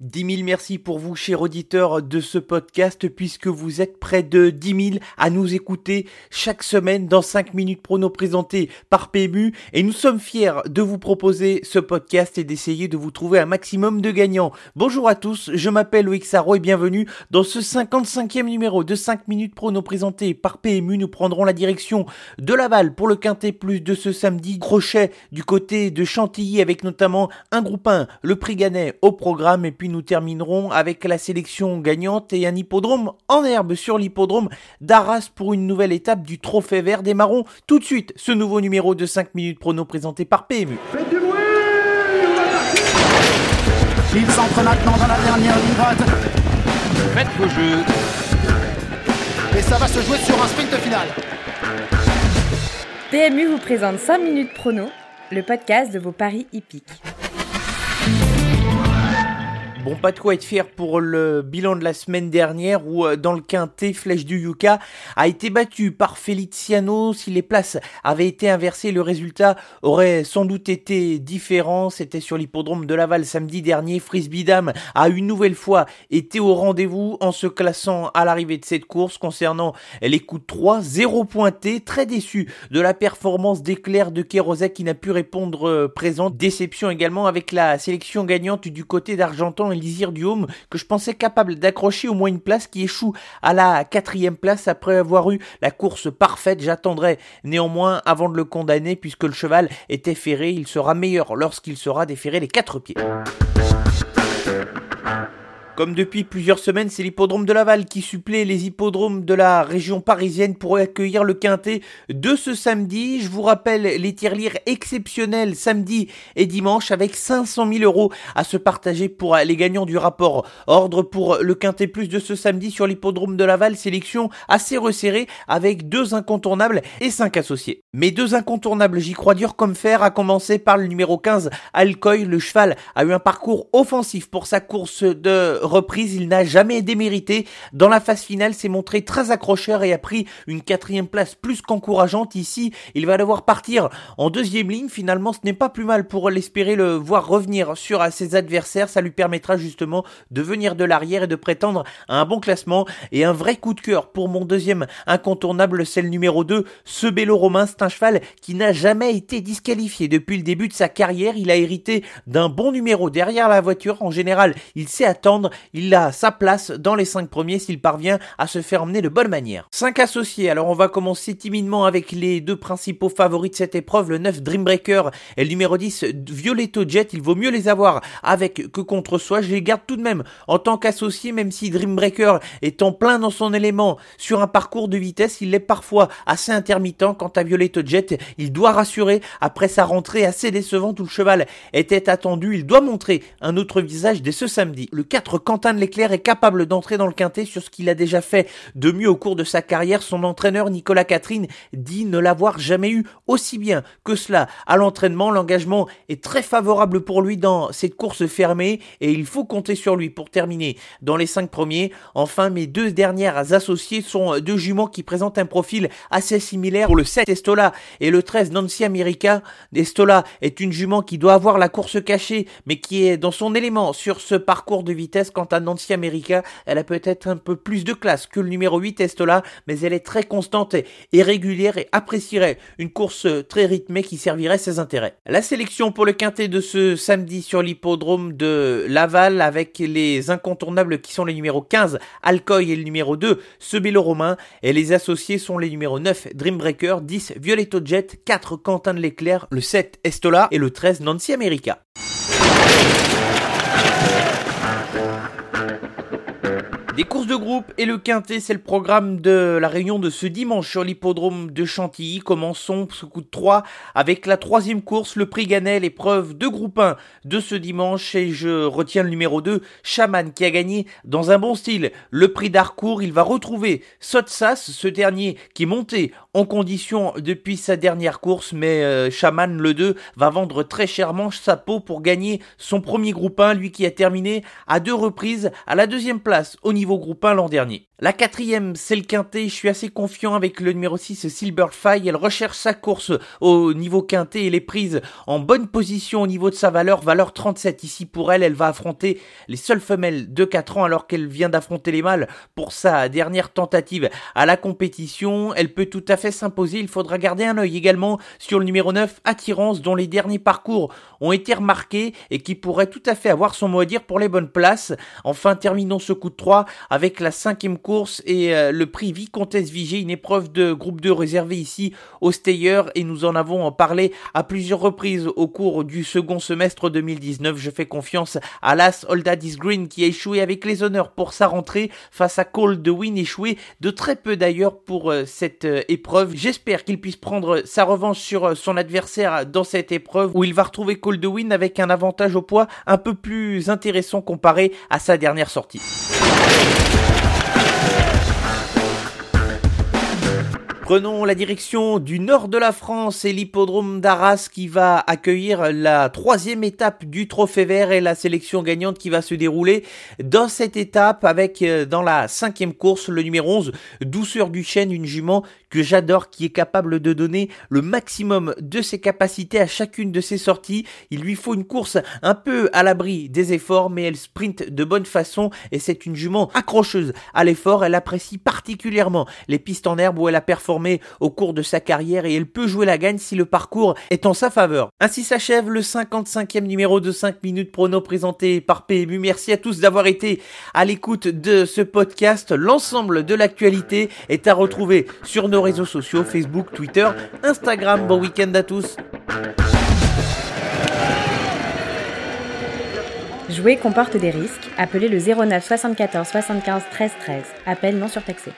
10 000 merci pour vous, chers auditeurs de ce podcast, puisque vous êtes près de 10 000 à nous écouter chaque semaine dans 5 minutes prono présenté par PMU. Et nous sommes fiers de vous proposer ce podcast et d'essayer de vous trouver un maximum de gagnants. Bonjour à tous, je m'appelle Loïc Sarro et bienvenue dans ce 55e numéro de 5 minutes prono présenté par PMU. Nous prendrons la direction de Laval pour le Quintet Plus de ce samedi. Crochet du côté de Chantilly avec notamment un groupe 1, le prix Ganet au programme et puis nous terminerons avec la sélection gagnante et un hippodrome en herbe sur l'hippodrome d'Arras pour une nouvelle étape du Trophée Vert des Marrons. Tout de suite, ce nouveau numéro de 5 minutes prono présenté par PMU. Faites du bruit Il s'entre maintenant dans la dernière ligne droite. Faites vos jeux. Et ça va se jouer sur un sprint final. PMU vous présente 5 minutes prono, le podcast de vos paris hippiques. Bon, pas de quoi être fier pour le bilan de la semaine dernière où, euh, dans le quintet, Flèche du Yuka a été battu par Feliciano. Si les places avaient été inversées, le résultat aurait sans doute été différent. C'était sur l'hippodrome de Laval samedi dernier. Frisbee Dame a une nouvelle fois été au rendez-vous en se classant à l'arrivée de cette course concernant les coups de 3. Zéro pointé. Très déçu de la performance d'éclair de Kérosa qui n'a pu répondre euh, présent. Déception également avec la sélection gagnante du côté d'Argentan Du Home que je pensais capable d'accrocher au moins une place qui échoue à la quatrième place après avoir eu la course parfaite. J'attendrai néanmoins avant de le condamner puisque le cheval était ferré. Il sera meilleur lorsqu'il sera déféré les quatre pieds. Comme depuis plusieurs semaines, c'est l'hippodrome de Laval qui supplée les hippodromes de la région parisienne pour accueillir le quintet de ce samedi. Je vous rappelle les tirelires exceptionnels samedi et dimanche avec 500 000 euros à se partager pour les gagnants du rapport. Ordre pour le quintet plus de ce samedi sur l'hippodrome de Laval, sélection assez resserrée avec deux incontournables et cinq associés. Mais deux incontournables, j'y crois dur comme fer, à commencer par le numéro 15, Alcoy. Le cheval a eu un parcours offensif pour sa course de reprise, il n'a jamais démérité. Dans la phase finale, s'est montré très accrocheur et a pris une quatrième place plus qu'encourageante. Ici, il va devoir partir en deuxième ligne. Finalement, ce n'est pas plus mal pour l'espérer le voir revenir sur ses adversaires. Ça lui permettra justement de venir de l'arrière et de prétendre à un bon classement et un vrai coup de cœur pour mon deuxième incontournable, c'est le numéro 2, ce Bélo Romain. C'est un cheval qui n'a jamais été disqualifié depuis le début de sa carrière. Il a hérité d'un bon numéro derrière la voiture. En général, il sait attendre il a sa place dans les 5 premiers s'il parvient à se faire emmener de bonne manière. 5 associés, alors on va commencer timidement avec les deux principaux favoris de cette épreuve, le 9 Dreambreaker. Et le numéro 10 Violetto Jet, il vaut mieux les avoir avec que contre soi, je les garde tout de même en tant qu'associé, même si Dreambreaker est en plein dans son élément sur un parcours de vitesse, il est parfois assez intermittent, quant à Violetto Jet, il doit rassurer. Après sa rentrée assez décevante où le cheval était attendu, il doit montrer un autre visage dès ce samedi. Le 4 Quentin de l'Éclair est capable d'entrer dans le quintet sur ce qu'il a déjà fait de mieux au cours de sa carrière. Son entraîneur Nicolas Catherine dit ne l'avoir jamais eu aussi bien que cela à l'entraînement. L'engagement est très favorable pour lui dans cette course fermée et il faut compter sur lui pour terminer dans les cinq premiers. Enfin, mes deux dernières associées sont deux juments qui présentent un profil assez similaire pour le 7 Estola et le 13 Nancy America. Estola est une jument qui doit avoir la course cachée mais qui est dans son élément sur ce parcours de vitesse Quant à Nancy America, elle a peut-être un peu plus de classe que le numéro 8 Estola, mais elle est très constante et régulière et apprécierait une course très rythmée qui servirait ses intérêts. La sélection pour le quintet de ce samedi sur l'hippodrome de Laval avec les incontournables qui sont les numéros 15 Alcoy et le numéro 2 Sebelo Romain et les associés sont les numéros 9 Dreambreaker, 10 Violetto Jet, 4 Quentin de l'Éclair, le 7 Estola et le 13 Nancy America. Des courses de groupe et le quintet, c'est le programme de la réunion de ce dimanche sur l'hippodrome de Chantilly. Commençons ce coup de 3 avec la troisième course, le prix Ganel, épreuve de groupe 1 de ce dimanche. Et je retiens le numéro 2, Chaman, qui a gagné dans un bon style le prix d'Arcourt. Il va retrouver Sotsas, ce dernier qui est monté en condition depuis sa dernière course, mais euh, Chaman, le 2, va vendre très chèrement sa peau pour gagner son premier groupe 1, lui qui a terminé à deux reprises à la deuxième place au niveau groupe 1 l'an dernier. La quatrième, c'est le quintet. Je suis assez confiant avec le numéro 6, Silverfly. Elle recherche sa course au niveau quintet et les prises en bonne position au niveau de sa valeur. Valeur 37 ici pour elle. Elle va affronter les seules femelles de 4 ans alors qu'elle vient d'affronter les mâles pour sa dernière tentative à la compétition. Elle peut tout à fait s'imposer. Il faudra garder un œil également sur le numéro 9, Attirance, dont les derniers parcours ont été remarqués et qui pourrait tout à fait avoir son mot à dire pour les bonnes places. Enfin, terminons ce coup de 3 avec la cinquième course et euh, le prix Vicomtesse Vigée, une épreuve de groupe 2 réservée ici au Stayer et nous en avons parlé à plusieurs reprises au cours du second semestre 2019. Je fais confiance à l'As Oldadis Green qui a échoué avec les honneurs pour sa rentrée face à Cole de Win échoué de très peu d'ailleurs pour euh, cette euh, épreuve. J'espère qu'il puisse prendre sa revanche sur son adversaire dans cette épreuve où il va retrouver Cole de Win avec un avantage au poids un peu plus intéressant comparé à sa dernière sortie. Prenons la direction du nord de la France et l'hippodrome d'Arras qui va accueillir la troisième étape du Trophée Vert et la sélection gagnante qui va se dérouler dans cette étape avec euh, dans la cinquième course le numéro 11, Douceur du Chêne, une jument que j'adore qui est capable de donner le maximum de ses capacités à chacune de ses sorties. Il lui faut une course un peu à l'abri des efforts mais elle sprint de bonne façon et c'est une jument accrocheuse à l'effort. Elle apprécie particulièrement les pistes en herbe où elle a performé au cours de sa carrière et elle peut jouer la gagne si le parcours est en sa faveur. Ainsi s'achève le 55e numéro de 5 minutes prono présenté par PMU. Merci à tous d'avoir été à l'écoute de ce podcast. L'ensemble de l'actualité est à retrouver sur nos réseaux sociaux Facebook, Twitter, Instagram. Bon week-end à tous. Jouer comporte des risques. Appelez le 09 74 75 13 13. Appel non surtaxé.